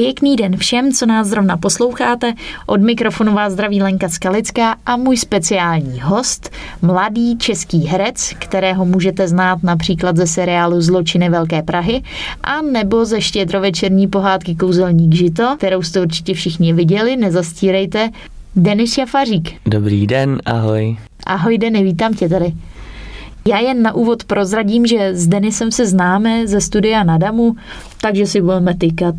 Pěkný den všem, co nás zrovna posloucháte. Od mikrofonu vás zdraví Lenka Skalická a můj speciální host, mladý český herec, kterého můžete znát například ze seriálu Zločiny Velké Prahy a nebo ze štědrovečerní pohádky Kouzelník žito, kterou jste určitě všichni viděli, nezastírejte. Denis Jafařík. Dobrý den, ahoj. Ahoj Deny, vítám tě tady. Já jen na úvod prozradím, že s Denisem se známe ze studia na Damu, takže si budeme tykat.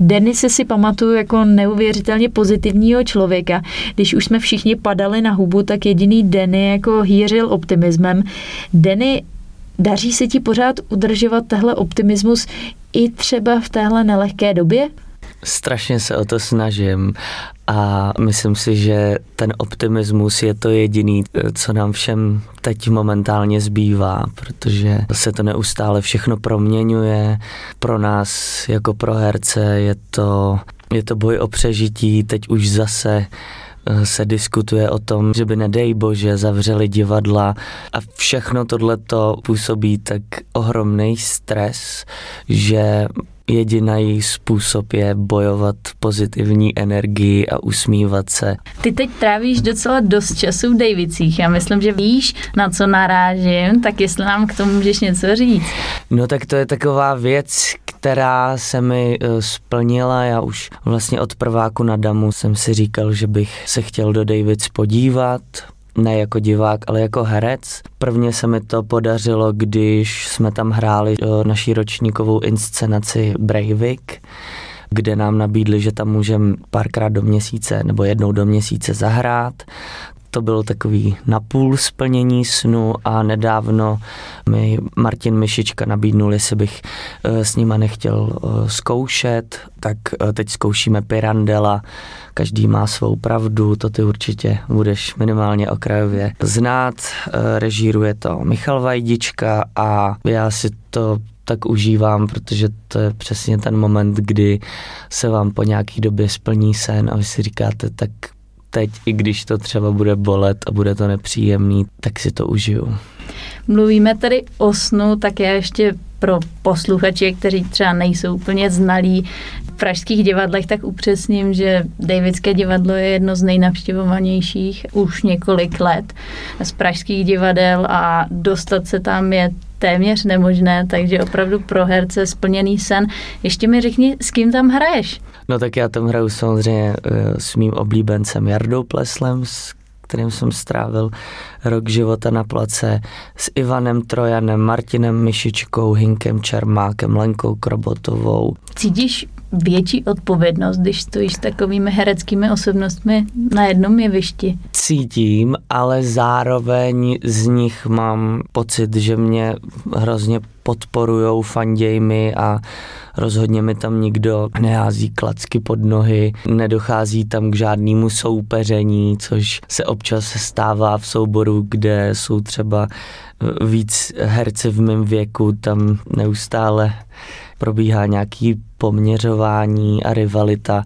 Denise si pamatuju jako neuvěřitelně pozitivního člověka. Když už jsme všichni padali na hubu, tak jediný Denny jako hýřil optimismem. Denny, daří se ti pořád udržovat tehle optimismus i třeba v téhle nelehké době? Strašně se o to snažím a myslím si, že ten optimismus je to jediný, co nám všem teď momentálně zbývá, protože se to neustále všechno proměňuje. Pro nás jako pro herce je to, je to boj o přežití, teď už zase eh, se diskutuje o tom, že by nedej bože zavřeli divadla a všechno tohleto působí tak ohromný stres, že jediný způsob je bojovat pozitivní energii a usmívat se. Ty teď trávíš docela dost času v Davicích. Já myslím, že víš, na co narážím, tak jestli nám k tomu můžeš něco říct. No tak to je taková věc, která se mi eh, splnila. Já už vlastně od prváku na Damu jsem si říkal, že bych se chtěl do Davids podívat, ne jako divák, ale jako herec. Prvně se mi to podařilo, když jsme tam hráli eh, naší ročníkovou inscenaci Breivik, kde nám nabídli, že tam můžeme párkrát do měsíce nebo jednou do měsíce zahrát to bylo takový napůl splnění snu a nedávno mi Martin Myšička nabídnul, jestli bych eh, s nima nechtěl eh, zkoušet, tak eh, teď zkoušíme Pirandela, každý má svou pravdu, to ty určitě budeš minimálně okrajově znát. Režíruje to Michal Vajdička a já si to tak užívám, protože to je přesně ten moment, kdy se vám po nějaký době splní sen a vy si říkáte, tak teď, i když to třeba bude bolet a bude to nepříjemný, tak si to užiju. Mluvíme tady o snu, tak já ještě pro posluchače, kteří třeba nejsou úplně znalí v pražských divadlech, tak upřesním, že Davidské divadlo je jedno z nejnavštěvovanějších už několik let z pražských divadel a dostat se tam je téměř nemožné, takže opravdu pro herce splněný sen. Ještě mi řekni, s kým tam hraješ? No tak já tam hraju samozřejmě uh, s mým oblíbencem Jardou Pleslem, s kterým jsem strávil rok života na place, s Ivanem Trojanem, Martinem Myšičkou, Hinkem Čermákem, Lenkou Krobotovou. Cítíš větší odpovědnost, když stojíš s takovými hereckými osobnostmi na jednom jevišti? Cítím, ale zároveň z nich mám pocit, že mě hrozně podporujou, fanděj mi a rozhodně mi tam nikdo nehází klacky pod nohy, nedochází tam k žádnému soupeření, což se občas stává v souboru, kde jsou třeba víc herci v mém věku, tam neustále probíhá nějaký poměřování a rivalita,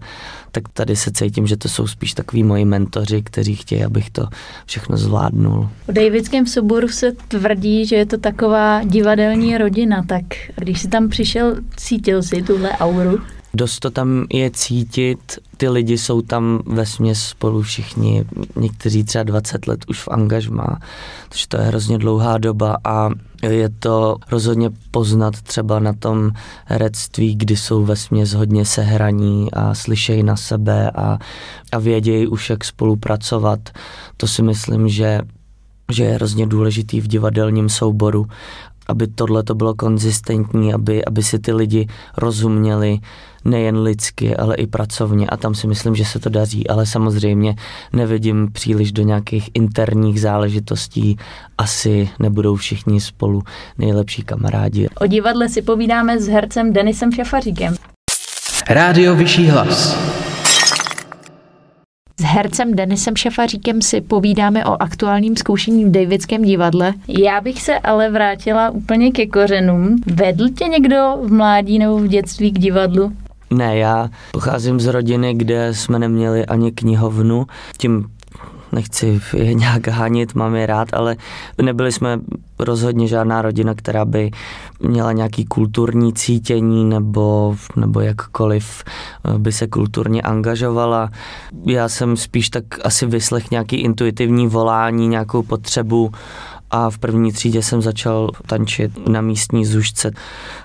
tak tady se cítím, že to jsou spíš takový moji mentoři, kteří chtějí, abych to všechno zvládnul. O Davidském soboru se tvrdí, že je to taková divadelní rodina, tak když jsi tam přišel, cítil si tuhle auru? Dost to tam je cítit, ty lidi jsou tam ve směs spolu všichni, někteří třeba 20 let už v angažmá, takže to je hrozně dlouhá doba a je to rozhodně poznat třeba na tom herectví, kdy jsou ve směs hodně sehraní a slyšejí na sebe a, a vědějí už, jak spolupracovat. To si myslím, že že je hrozně důležitý v divadelním souboru aby tohle to bylo konzistentní, aby, aby si ty lidi rozuměli nejen lidsky, ale i pracovně a tam si myslím, že se to daří, ale samozřejmě nevidím příliš do nějakých interních záležitostí, asi nebudou všichni spolu nejlepší kamarádi. O divadle si povídáme s hercem Denisem Šafaříkem. Rádio Vyšší hlas. S hercem Denisem Šafaříkem si povídáme o aktuálním zkoušení v Davidském divadle. Já bych se ale vrátila úplně ke kořenům. Vedl tě někdo v mládí nebo v dětství k divadlu? Ne, já pocházím z rodiny, kde jsme neměli ani knihovnu. Tím nechci je nějak hanit, mám je rád, ale nebyli jsme rozhodně žádná rodina, která by měla nějaký kulturní cítění nebo, nebo jakkoliv eh, by se kulturně angažovala. Já jsem spíš tak asi vyslech nějaký intuitivní volání, nějakou potřebu a v první třídě jsem začal tančit na místní zušce.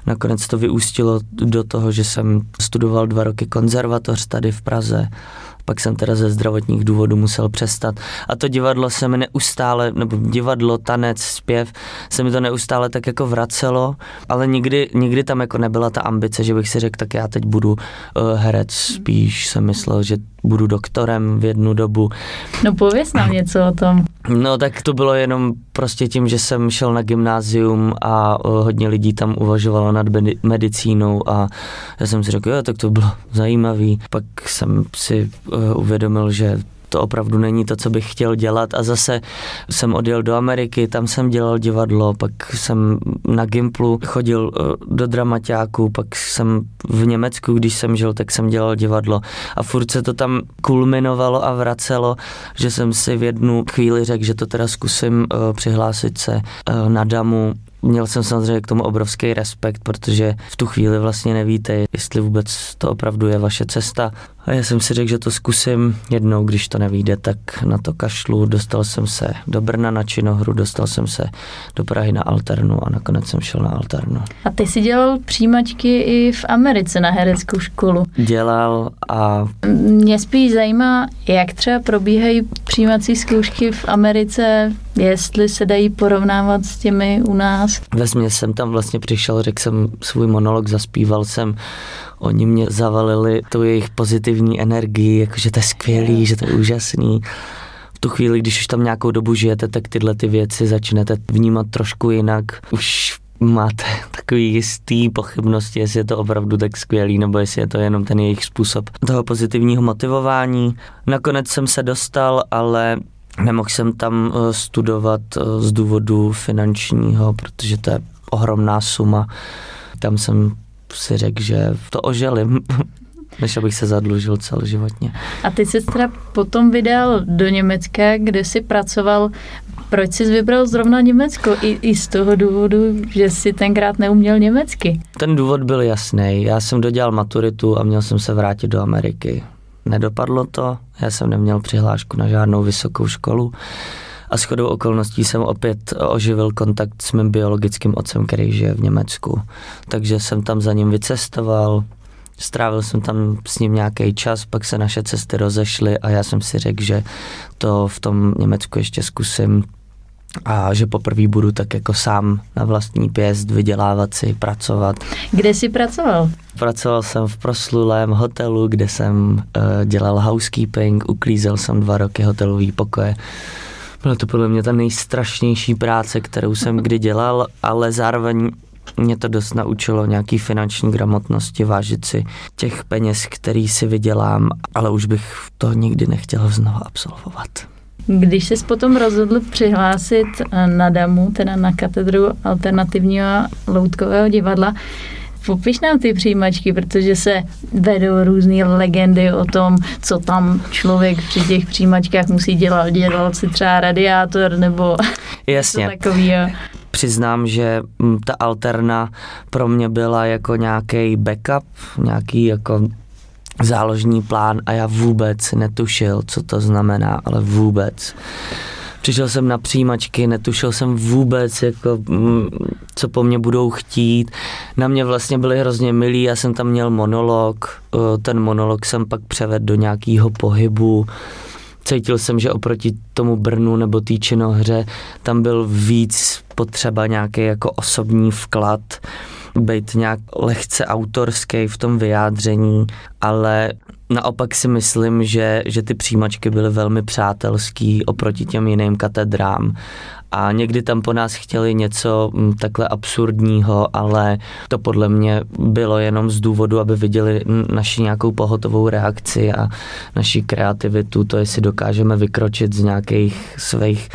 Nakonec to vyústilo do toho, že jsem studoval dva roky konzervatoř tady v Praze pak jsem teda ze zdravotních důvodů musel přestat. A to divadlo se mi neustále, nebo divadlo, tanec, zpěv, se mi to neustále tak jako vracelo, ale nikdy, nikdy tam jako nebyla ta ambice, že bych si řekl, tak já teď budu uh, herec, spíš jsem myslel, že budu doktorem v jednu dobu. No pověz nám něco o tom. No tak to bylo jenom prostě tím, že jsem šel na gymnázium a uh, hodně lidí tam uvažovalo nad medicínou a já jsem si řekl, jo, tak to bylo zajímavý. Pak jsem si uh, uvědomil, že to opravdu není to, co bych chtěl dělat. A zase jsem odjel do Ameriky, tam jsem dělal divadlo, pak jsem na Gimplu chodil eh, do dramaťáku, pak jsem v Německu, když jsem žil, tak jsem dělal divadlo. A furt se to tam kulminovalo a vracelo, že jsem si v jednu chvíli řekl, že to teda zkusím uh, přihlásit se uh, na damu. Měl jsem samozřejmě k tomu obrovský respekt, protože v tu chvíli vlastně nevíte, jestli vůbec to opravdu je vaše cesta. A já jsem si řekl, že to zkusím jednou, když to nevíde, tak na to kašlu. Dostal jsem se do Brna na činohru, dostal jsem se do Prahy na Alternu a nakonec jsem šel na Alternu. A ty jsi dělal přijímačky i v Americe na hereckou školu. Dělal a... Mě spíš zajímá, jak třeba probíhají přijímací zkoušky v Americe, jestli se dají porovnávat s těmi u nás. Ve jsem tam vlastně přišel, řekl jsem svůj monolog, zaspíval jsem Oni mě zavalili tou jejich pozitivní energii, jakože to je skvělý, že to je úžasný. V tu chvíli, když už tam nějakou dobu žijete, tak tyhle ty věci začnete vnímat trošku jinak. Už máte takový jistý pochybnosti, jestli je to opravdu tak skvělý, nebo jestli je to jenom ten jejich způsob toho pozitivního motivování. Nakonec jsem se dostal, ale nemohl jsem tam eh, studovat eh, z důvodu finančního, protože to je ohromná suma. Tam jsem si řekl, že to oželím, než abych se zadlužil celoživotně. A ty jsi teda potom vydal do Německa, kde jsi pracoval. Proč jsi vybral zrovna Německo? I, I z toho důvodu, že jsi tenkrát neuměl německy. Ten důvod byl jasný. Já jsem dodělal maturitu a měl jsem se vrátit do Ameriky. Nedopadlo to, já jsem neměl přihlášku na žádnou vysokou školu a shodou okolností jsem opět oživil kontakt s mým biologickým otcem, který žije v Německu. Takže jsem tam za ním vycestoval, strávil jsem tam s ním nějaký čas, pak se naše cesty rozešly a já jsem si řekl, že to v tom Německu ještě zkusím a že poprvé budu tak jako sám na vlastní pěst vydělávat si, pracovat. Kde jsi pracoval? Pracoval jsem v proslulém hotelu, kde jsem uh, dělal housekeeping, uklízel jsem dva roky hotelový pokoje byla to podle mě ta nejstrašnější práce, kterou jsem kdy dělal, ale zároveň mě to dost naučilo nějaký finanční gramotnosti, vážit si těch peněz, který si vydělám, ale už bych to nikdy nechtěl znovu absolvovat. Když jsi potom rozhodl přihlásit na DAMu, teda na katedru alternativního loutkového divadla, Popiš nám ty přijímačky, protože se vedou různé legendy o tom, co tam člověk při těch přijímačkách musí dělat. Dělal si třeba radiátor nebo Jasně. takového. Přiznám, že ta alterna pro mě byla jako nějaký backup, nějaký jako záložní plán a já vůbec netušil, co to znamená, ale vůbec. Přišel jsem na přijímačky, netušil jsem vůbec, jako, co po mně budou chtít. Na mě vlastně byli hrozně milí, já jsem tam měl monolog, ten monolog jsem pak převedl do nějakého pohybu. Cítil jsem, že oproti tomu Brnu nebo té činohře tam byl víc potřeba nějaký jako osobní vklad být nějak lehce autorský v tom vyjádření, ale naopak si myslím, že, že ty přijímačky byly velmi přátelský oproti těm jiným katedrám a někdy tam po nás chtěli něco mm, takhle absurdního, ale to podle mě bylo jenom z důvodu, aby viděli naši nějakou pohotovou reakci a naši kreativitu, to jestli dokážeme vykročit z nějakých svých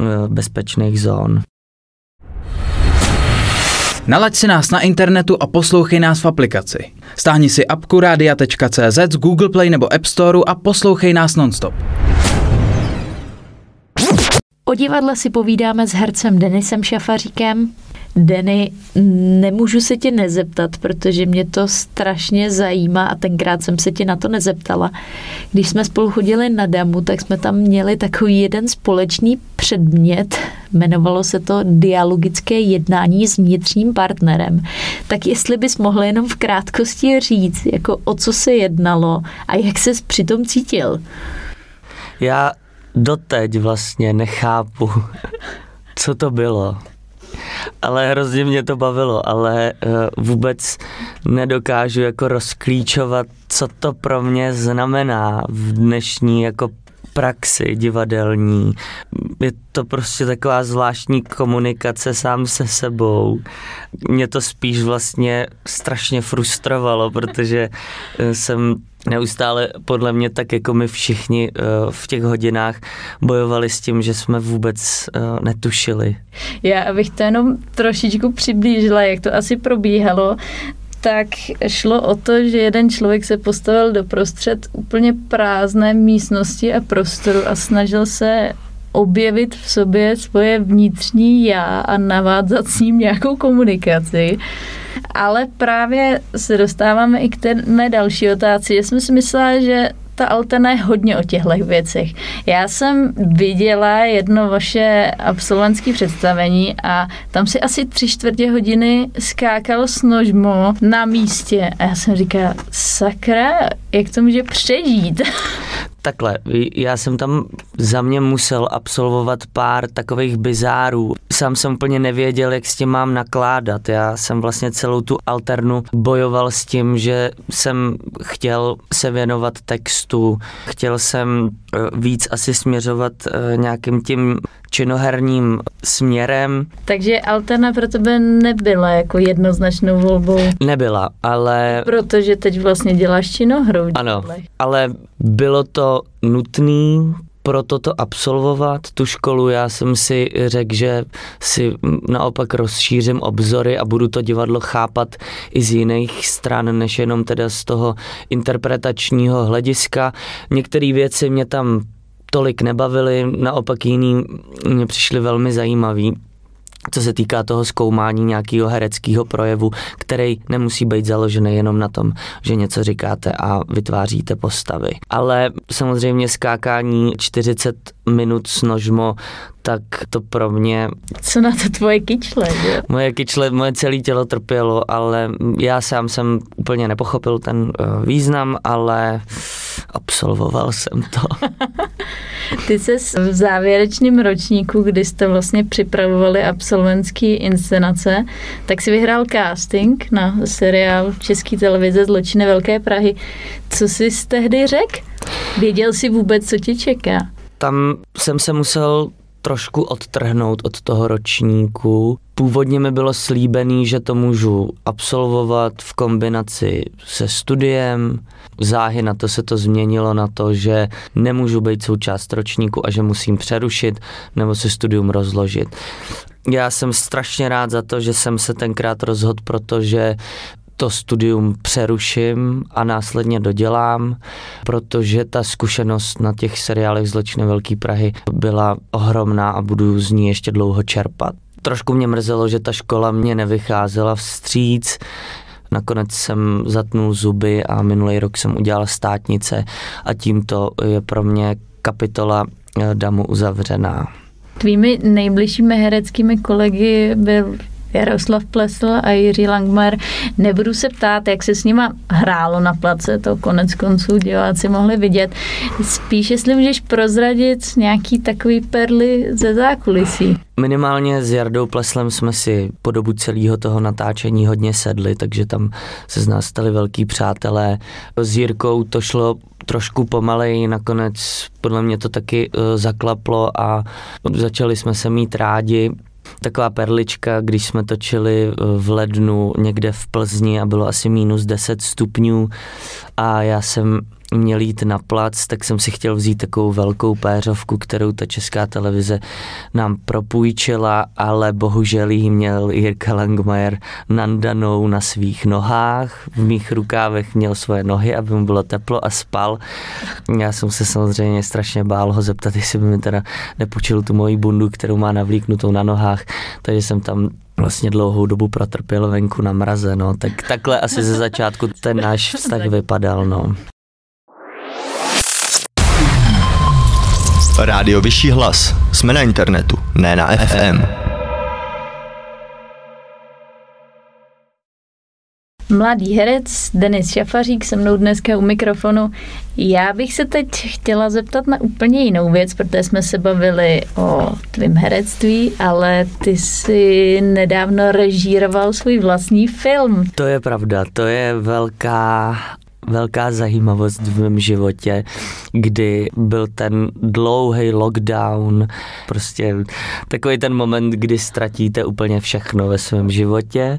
eh, bezpečných zón. Nalaď si nás na internetu a poslouchej nás v aplikaci. Stáhni si apku radia.cz z Google Play nebo App Store a poslouchej nás nonstop. O divadle si povídáme s hercem Denisem Šafaříkem. Denny, nemůžu se tě nezeptat, protože mě to strašně zajímá a tenkrát jsem se tě na to nezeptala. Když jsme spolu chodili na damu, tak jsme tam měli takový jeden společný předmět, jmenovalo se to dialogické jednání s vnitřním partnerem. Tak jestli bys mohl jenom v krátkosti říct, jako o co se jednalo a jak se přitom cítil? Já doteď vlastně nechápu, co to bylo. Ale hrozně mě to bavilo, ale uh, vůbec nedokážu jako rozklíčovat, co to pro mě znamená v dnešní jako praxi divadelní. Je to prostě taková zvláštní komunikace sám se sebou. Mě to spíš vlastně strašně frustrovalo, protože eh, jsem neustále podle mě tak jako my všichni eh, v těch hodinách bojovali s tím, že jsme vůbec eh, netušili. Já abych to jenom trošičku přiblížila, jak to asi probíhalo, tak šlo o to, že jeden člověk se postavil do prostřed úplně prázdné místnosti a prostoru a snažil se objevit v sobě svoje vnitřní já a navázat s ním nějakou komunikaci. Ale právě se dostáváme i k té další otázce. Já jsem si myslela, že ta Altena je hodně o těchto věcech. Já jsem viděla jedno vaše absolventské představení a tam si asi tři čtvrtě hodiny skákal s nožmo na místě. A já jsem říkala, sakra, jak to může přežít? Takhle, já jsem tam za mě musel absolvovat pár takových bizárů. Sám jsem úplně nevěděl, jak s tím mám nakládat. Já jsem vlastně celou tu alternu bojoval s tím, že jsem chtěl se věnovat textu, chtěl jsem eh, víc asi směřovat eh, nějakým tím činoherním směrem. Takže alterna pro tebe nebyla jako jednoznačnou volbou? Nebyla, ale... Protože teď vlastně děláš činohru. Ano, ale bylo to nutný pro toto absolvovat tu školu. Já jsem si řekl, že si naopak rozšířím obzory a budu to divadlo chápat i z jiných stran, než jenom teda z toho interpretačního hlediska. Některé věci mě tam tolik nebavily, naopak jiný mě přišly velmi zajímavý co se týká toho zkoumání nějakého hereckého projevu, který nemusí být založený jenom na tom, že něco říkáte a vytváříte postavy. Ale samozřejmě skákání 40 minut s nožmo, tak to pro mě... Co na to tvoje kyčle? Je? Moje kyčle, moje celé tělo trpělo, ale já sám jsem úplně nepochopil ten uh, význam, ale absolvoval jsem to. Ty se v závěrečném ročníku, kdy jste vlastně připravovali absolventský inscenace, tak si vyhrál casting na seriál České televize Zločiny Velké Prahy. Co jsi z tehdy řekl? Věděl jsi vůbec, co tě čeká? Tam jsem se musel trošku odtrhnout od toho ročníku. Původně mi bylo slíbený, že to můžu absolvovat v kombinaci se studiem. Záhy na to se to změnilo na to, že nemůžu být součást ročníku a že musím přerušit nebo se studium rozložit. Já jsem strašně rád za to, že jsem se tenkrát rozhodl, protože to studium přeruším a následně dodělám, protože ta zkušenost na těch seriálech Zločiny Velké Prahy byla ohromná a budu z ní ještě dlouho čerpat. Trošku mě mrzelo, že ta škola mě nevycházela vstříc, Nakonec jsem zatnul zuby a minulý rok jsem udělal státnice a tímto je pro mě kapitola eh, Damu uzavřená. Tvými nejbližšími hereckými kolegy byl Jaroslav Plesl a Jiří Langmar. Nebudu se ptát, jak se s nima hrálo na place, to konec konců diváci mohli vidět. Spíš, jestli můžeš prozradit nějaký takový perly ze zákulisí. Minimálně s Jardou Pleslem jsme si po dobu celého toho natáčení hodně sedli, takže tam se z nás stali velký přátelé. S Jirkou to šlo trošku pomalej, nakonec podle mě to taky uh, zaklaplo a začali jsme se mít rádi taková perlička, když jsme točili eh, v lednu někde v Plzni a bylo asi minus 10 stupňů a já jsem měl jít na plac, tak jsem si chtěl vzít takovou velkou péřovku, kterou ta česká televize nám propůjčila, ale bohužel jí měl Jirka Langmajer nandanou na svých nohách, v mých rukávech měl svoje nohy, aby mu bylo teplo a spal. Já jsem se samozřejmě strašně bál ho zeptat, jestli by mi teda nepůjčil tu moji bundu, kterou má navlíknutou na nohách, takže jsem tam vlastně dlouhou dobu protrpěl venku na mraze, no. Tak takhle asi ze začátku ten náš vztah vypadal, no. Rádio Vyšší hlas. Jsme na internetu, ne na FM. Mladý herec Denis Šafařík se mnou dneska u mikrofonu. Já bych se teď chtěla zeptat na úplně jinou věc, protože jsme se bavili o tvém herectví, ale ty si nedávno režíroval svůj vlastní film. To je pravda, to je velká velká zajímavost v mém životě, kdy byl ten dlouhý lockdown, prostě takový ten moment, kdy ztratíte úplně všechno ve svém životě.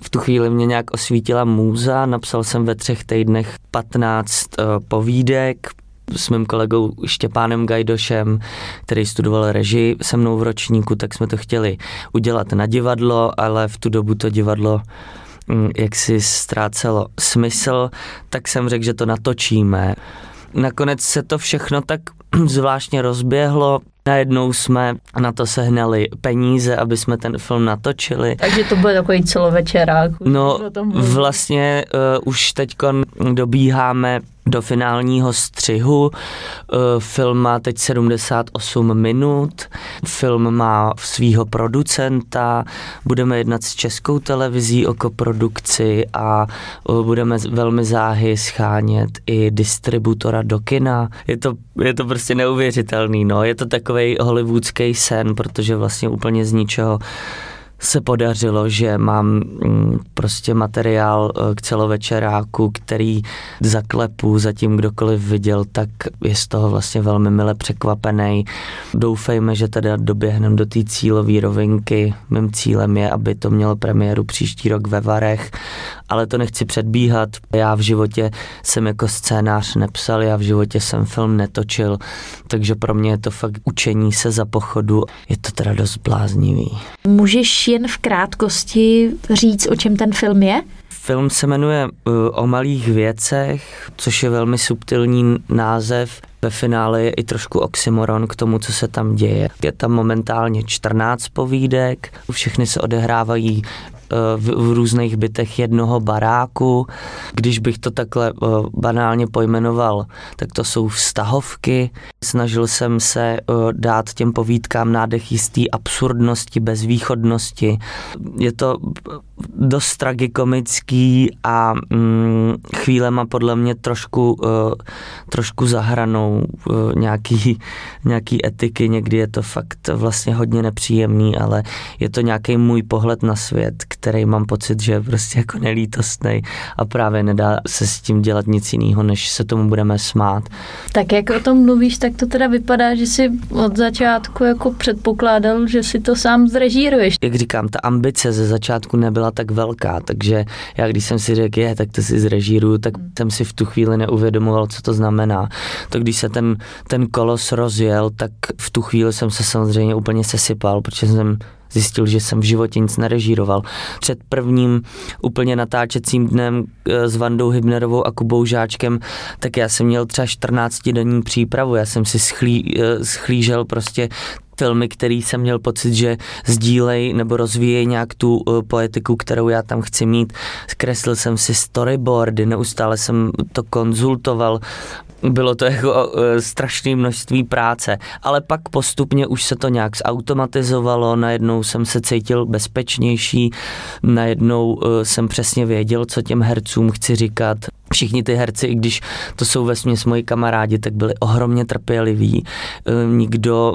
V tu chvíli mě nějak osvítila můza, napsal jsem ve třech týdnech 15 uh, eh, povídek, s mým kolegou Štěpánem Gajdošem, který studoval režii se mnou v ročníku, tak jsme to chtěli udělat na divadlo, ale v tu dobu to divadlo jak si ztrácelo smysl, tak jsem řekl, že to natočíme. Nakonec se to všechno tak zvláštně rozběhlo, Najednou jsme na to sehnali peníze, aby jsme ten film natočili. Takže to byl takový celovečerák. No vlastně uh, už teď dobíháme do finálního střihu. Eh, film má teď 78 minut. Film má svýho producenta. Budeme jednat s českou televizí o koprodukci a eh, budeme velmi záhy schánět i distributora do kina. Je to, je to prostě neuvěřitelný. No. Je to takový hollywoodský sen, protože vlastně úplně z ničeho se podařilo, že mám mm, prostě materiál eh, k celovečeráku, který zaklepu zatím kdokoliv viděl, tak je z toho vlastně velmi mile překvapený. Doufejme, že teda doběhneme do té cílové rovinky. Mým cílem je, aby to mělo premiéru příští rok ve Varech, ale to nechci předbíhat. Já v životě jsem jako scénář nepsal, já v životě jsem film netočil, takže pro mě je to fakt učení se za pochodu. Je to teda dost bláznivý. Můžeš jen v krátkosti říct, o čem ten film je? Film se jmenuje uh, O malých věcech, což je velmi subtilní název. Ve finále je i trošku oxymoron k tomu, co se tam děje. Je tam momentálně 14 povídek, všechny se odehrávají v, v různých bytech jednoho baráku. Když bych to takhle eh, banálně pojmenoval, tak to jsou vztahovky. Snažil jsem se eh, dát těm povídkám nádech jistý absurdnosti, bezvýchodnosti. Je to dost tragikomický a mm, chvílema podle mě trošku, uh, trošku zahranou uh, nějaký, nějaký etiky, někdy je to fakt vlastně hodně nepříjemný, ale je to nějaký můj pohled na svět, který mám pocit, že je prostě jako nelítostný a právě nedá se s tím dělat nic jiného, než se tomu budeme smát. Tak jak o tom mluvíš, tak to teda vypadá, že si od začátku jako předpokládal, že si to sám zrežíruješ. Jak říkám, ta ambice ze začátku nebyla tak velká, takže já když jsem si řekl, je, tak to si zrežíruju, tak hmm. jsem si v tu chvíli neuvědomoval, co to znamená. To když se ten, ten kolos rozjel, tak v tu chvíli jsem se samozřejmě úplně sesypal, protože jsem zjistil, že jsem v životě nic nerežíroval. Před prvním úplně natáčecím dnem eh, s Vandou Hybnerovou a Kubou Žáčkem, tak já jsem měl třeba 14 denní přípravu, já jsem si schlí, eh, schlížel prostě filmy, který jsem měl pocit, že sdílej nebo rozvíjejí nějak tu uh, poetiku, kterou já tam chci mít. Zkreslil jsem si storyboardy, neustále jsem to konzultoval, bylo to jako uh, strašné množství práce, ale pak postupně už se to nějak zautomatizovalo, najednou jsem se cítil bezpečnější, najednou uh, jsem přesně věděl, co těm hercům chci říkat. Všichni ty herci, i když to jsou ve směs moji kamarádi, tak byli ohromně trpěliví. Uh, nikdo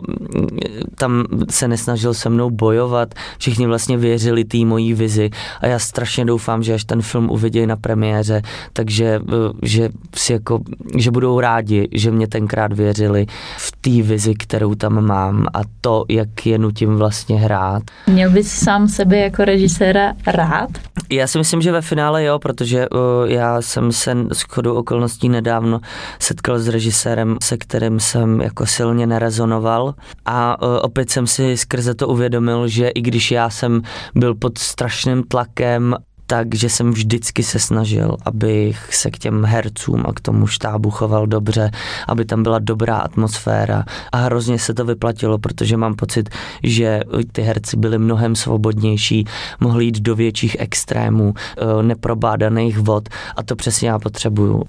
tam se nesnažil se mnou bojovat, všichni vlastně věřili té mojí vizi a já strašně doufám, že až ten film uvidí na premiéře, takže že si jako, že budou rádi, že mě tenkrát věřili v té vizi, kterou tam mám a to, jak je nutím vlastně hrát. Měl bys sám sebe jako režiséra rád? Já si myslím, že ve finále jo, protože uh, já jsem se s chodou okolností nedávno setkal s režisérem, se kterým jsem jako silně nerezonoval a uh, opět jsem si skrze to uvědomil, že i když já jsem byl pod strašným tlakem takže jsem vždycky se snažil, abych se k těm hercům a k tomu štábu choval dobře, aby tam byla dobrá atmosféra a hrozně se to vyplatilo, protože mám pocit, že ty herci byli mnohem svobodnější, mohli jít do větších extrémů, eh, neprobádaných vod a to přesně já potřebuju.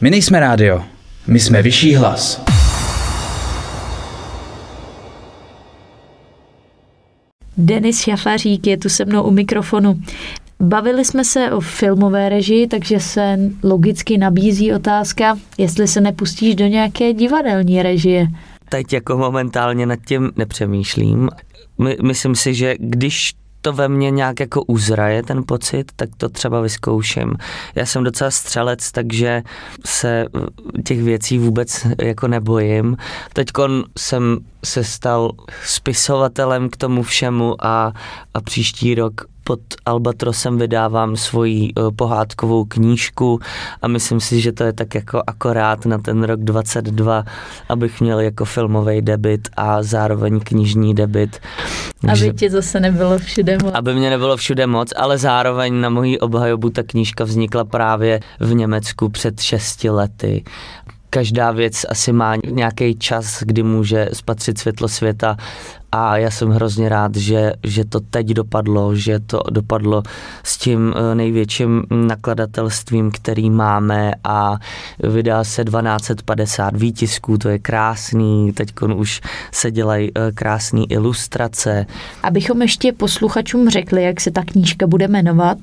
My nejsme rádio, my jsme vyšší hlas. Denis Šafařík je tu se mnou u mikrofonu. Bavili jsme se o filmové režii, takže se logicky nabízí otázka, jestli se nepustíš do nějaké divadelní režie. Teď jako momentálně nad tím nepřemýšlím. My, myslím si, že když to ve mně nějak jako uzraje ten pocit, tak to třeba vyzkouším. Já jsem docela střelec, takže se těch věcí vůbec jako nebojím. Teď jsem se stal spisovatelem k tomu všemu a, a příští rok pod Albatrosem vydávám svoji uh, pohádkovou knížku a myslím si, že to je tak jako akorát na ten rok 22, abych měl jako filmový debit a zároveň knižní debit. Aby ti zase nebylo všude moc. Aby mě nebylo všude moc, ale zároveň na mojí obhajobu ta knížka vznikla právě v Německu před šesti lety každá věc asi má nějaký čas, kdy může spatřit světlo světa. A já jsem hrozně rád, že, že to teď dopadlo, že to dopadlo s tím eh, největším nakladatelstvím, který máme. A vydá se 1250 výtisků, to je krásný, teď už se dělají eh, krásné ilustrace. Abychom ještě posluchačům řekli, jak se ta knížka bude jmenovat,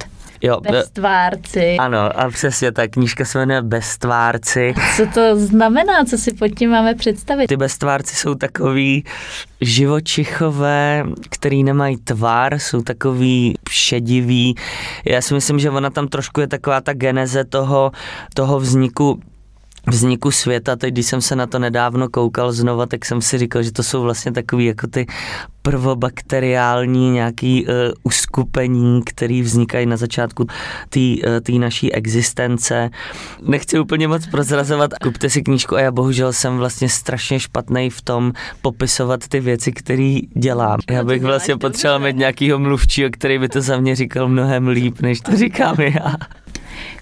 Jo, Bestvárci. Ano, a přesně ta knížka se jmenuje Bestvárci. Co to znamená, co si pod tím máme představit? Ty bestvárci jsou takový živočichové, který nemají tvar, jsou takový šedivý. Já si myslím, že ona tam trošku je taková ta geneze toho, toho vzniku vzniku světa, teď když jsem se na to nedávno koukal znova, tak jsem si říkal, že to jsou vlastně takový jako ty prvobakteriální nějaký uh, uskupení, které vznikají na začátku té uh, naší existence. Nechci úplně moc prozrazovat, kupte si knížku a já bohužel jsem vlastně strašně špatný v tom popisovat ty věci, které dělám. Já bych vlastně potřeboval mít nějakýho mluvčího, který by to za mě říkal mnohem líp, než to říkám já.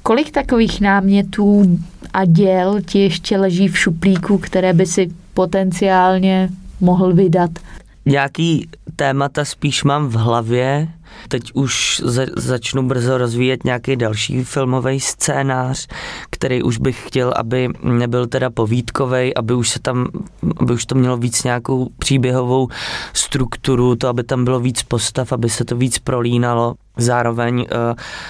Kolik takových námětů a děl ti ještě leží v šuplíku, které by si potenciálně mohl vydat? Nějaký témata spíš mám v hlavě. Teď už za, začnu brzo rozvíjet nějaký další filmový scénář, který už bych chtěl, aby nebyl teda povídkový, aby už se tam, aby už to mělo víc nějakou příběhovou strukturu, to, aby tam bylo víc postav, aby se to víc prolínalo. Zároveň, uh,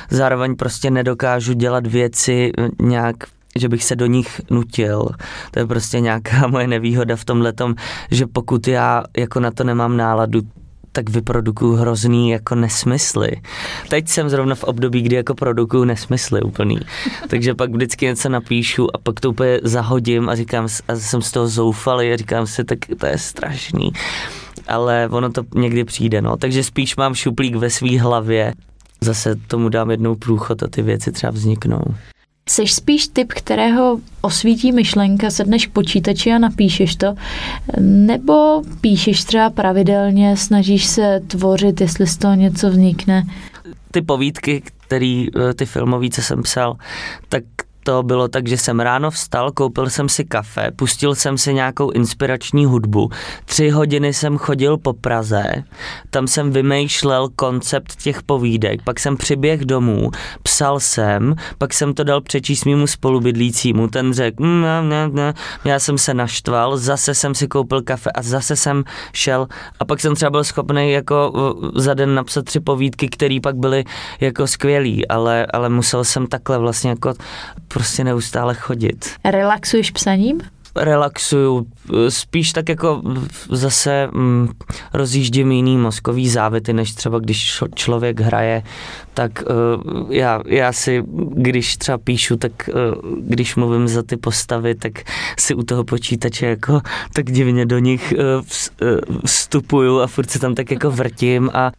zároveň prostě nedokážu dělat věci nějak že bych se do nich nutil. To je prostě nějaká moje nevýhoda v tomhle že pokud já jako na to nemám náladu, tak vyprodukuju hrozný jako nesmysly. Teď jsem zrovna v období, kdy jako produkuju nesmysly úplný. Takže pak vždycky něco napíšu a pak to úplně zahodím a říkám, a jsem z toho zoufalý a říkám si, tak to je strašný. Ale ono to někdy přijde, no. Takže spíš mám šuplík ve své hlavě. Zase tomu dám jednou průchod a ty věci třeba vzniknou. Seš spíš typ, kterého osvítí myšlenka, sedneš k počítači a napíšeš to, nebo píšeš třeba pravidelně, snažíš se tvořit, jestli z toho něco vznikne? Ty povídky, který, eh, ty filmový, co jsem psal, tak to bylo tak, že jsem ráno vstal, koupil jsem si kafe, pustil jsem si nějakou inspirační hudbu, tři hodiny jsem chodil po Praze, tam jsem vymýšlel koncept těch povídek, pak jsem přiběh domů, psal jsem, pak jsem to dal přečíst mýmu spolubydlícímu, ten řekl, mm, ne, ne, ne, já jsem se naštval, zase jsem si koupil kafe a zase jsem šel. A pak jsem třeba byl schopný jako za den napsat tři povídky, které pak byly jako skvělý, ale, ale musel jsem takhle vlastně jako prostě neustále chodit. Relaxuješ psaním? relaxuju, spíš tak jako zase mm, rozjíždím jiný mozkový závity, než třeba když člověk hraje, tak uh, já, já si, když třeba píšu, tak uh, když mluvím za ty postavy, tak si u toho počítače jako tak divně do nich uh, vstupuju a furt se tam tak jako vrtím a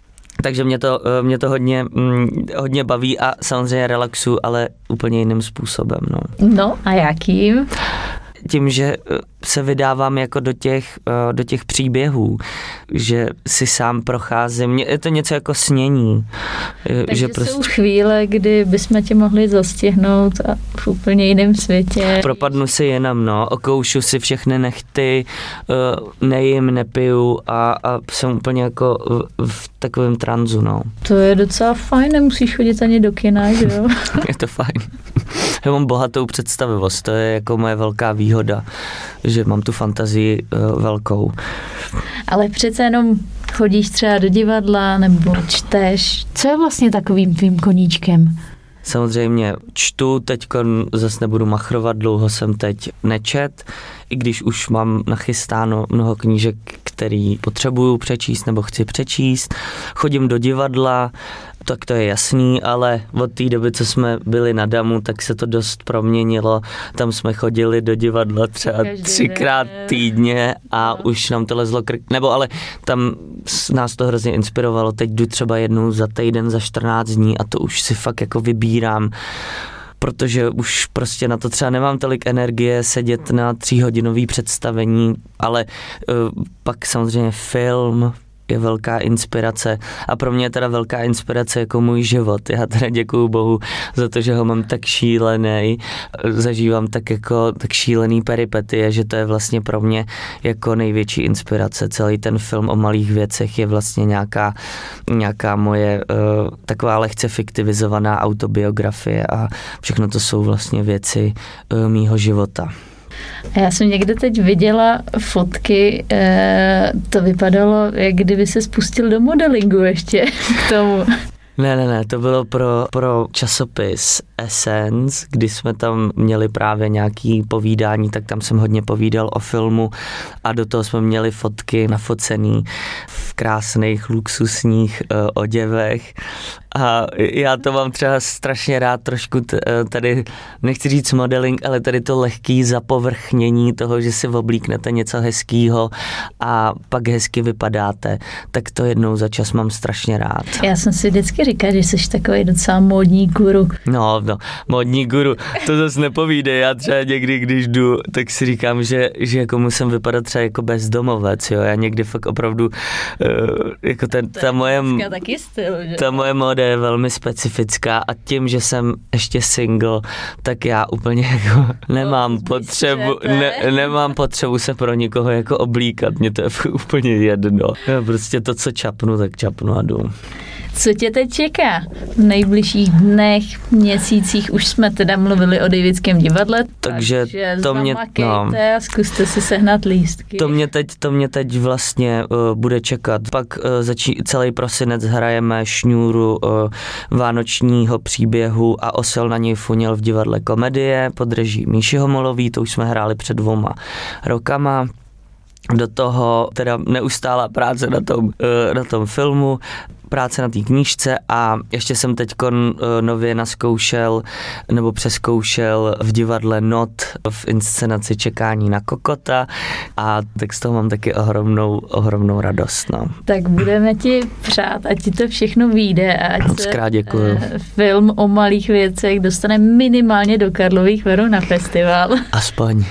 takže mě to, mě to hodně, mm, hodně baví a samozřejmě relaxu, ale úplně jiným způsobem. No, no a jakým? Tím, že eh, se vydávám jako do těch, eh, do těch příběhů, že si sám procházím. Je to něco jako snění. Eh, Takže že prostě... jsou chvíle, kdy bychom tě mohli zastihnout a v úplně jiném světě. Propadnu si jenom, no, okoušu si všechny nechty, nejím, nepiju a, a jsem úplně jako v, v takovém tranzu, no. To je docela fajn, nemusíš chodit ani do kina, že jo? je to fajn. Já mám bohatou představivost, to je jako moje velká výhoda, že mám tu fantazii uh, velkou. Ale přece jenom chodíš třeba do divadla nebo čteš. Co je vlastně takovým tvým koníčkem? Samozřejmě čtu, teď zase nebudu machrovat, dlouho jsem teď nečet, i když už mám nachystáno mnoho knížek, který potřebuju přečíst nebo chci přečíst. Chodím do divadla, tak to je jasný, ale od té doby, co jsme byli na Damu, tak se to dost proměnilo. Tam jsme chodili do divadla třeba Každý třikrát den. týdně a no. už nám to lezlo krk. Nebo ale tam nás to hrozně inspirovalo. Teď jdu třeba jednou za týden, za 14 dní a to už si fakt jako vybírám protože už prostě na to třeba nemám tolik energie sedět na tříhodinový představení, ale uh, pak samozřejmě film, je velká inspirace a pro mě je teda velká inspirace jako můj život. Já teda děkuju Bohu za to, že ho mám tak šílený, zažívám tak jako tak šílený peripety, že to je vlastně pro mě jako největší inspirace. Celý ten film o malých věcech je vlastně nějaká, nějaká moje uh, taková lehce fiktivizovaná autobiografie a všechno to jsou vlastně věci uh, mýho života. Já jsem někde teď viděla fotky, eh, to vypadalo, jak kdyby se spustil do modelingu ještě k tomu. Ne, ne, ne, to bylo pro, pro časopis Essence, kdy jsme tam měli právě nějaký povídání, tak tam jsem hodně povídal o filmu a do toho jsme měli fotky nafocený v krásných luxusních uh, oděvech a já to mám třeba strašně rád trošku eh, tady, nechci říct modeling, ale tady to lehký zapovrchnění toho, že si oblíknete něco hezkýho a pak hezky vypadáte, tak to jednou za čas mám strašně rád. Já jsem si vždycky říkal, že jsi takový docela módní guru. No, no, módní guru, to zase nepovíde, já třeba někdy, když jdu, tak si říkám, že, že jako musím vypadat třeba jako bezdomovec, jo, já někdy fakt opravdu, uh, jako ten, ta moje, taky styl, že? ta moje móda je velmi specifická a tím, že jsem ještě single, tak já úplně jako nemám no, potřebu, ne, nemám potřebu se pro nikoho jako oblíkat, mě to je úplně jedno. Já prostě to, co čapnu, tak čapnu a jdu. Co tě teď čeká v nejbližších dnech, měsících? Už jsme teda mluvili o Davidském divadle, takže, takže to mě, no, a zkuste si sehnat lístky. To mě teď, to mě teď vlastně uh, bude čekat. Pak uh, začí, celý prosinec hrajeme šňůru uh, vánočního příběhu a osel na něj funěl v divadle komedie pod reží Míši Homolový, to už jsme hráli před dvoma rokama. Do toho teda neustálá práce na tom, na tom filmu, práce na té knížce a ještě jsem teď uh, nově naskoušel nebo přeskoušel v divadle Not v inscenaci Čekání na kokota a tak z toho mám taky ohromnou, ohromnou radost. No. Tak budeme ti přát, ať ti to všechno vyjde a ať Moc krát děkuju. Eh, film o malých věcech dostane minimálně do Karlových Varů na festival. Aspoň.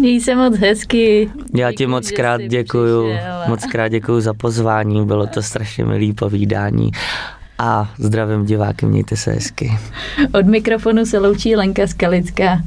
Měj se moc hezky. Já ti moc krát děkuju, moc krát děkuju za pozvání, bylo to strašně milý povídání a zdravím diváky, mějte se hezky. Od mikrofonu se loučí Lenka Skalická.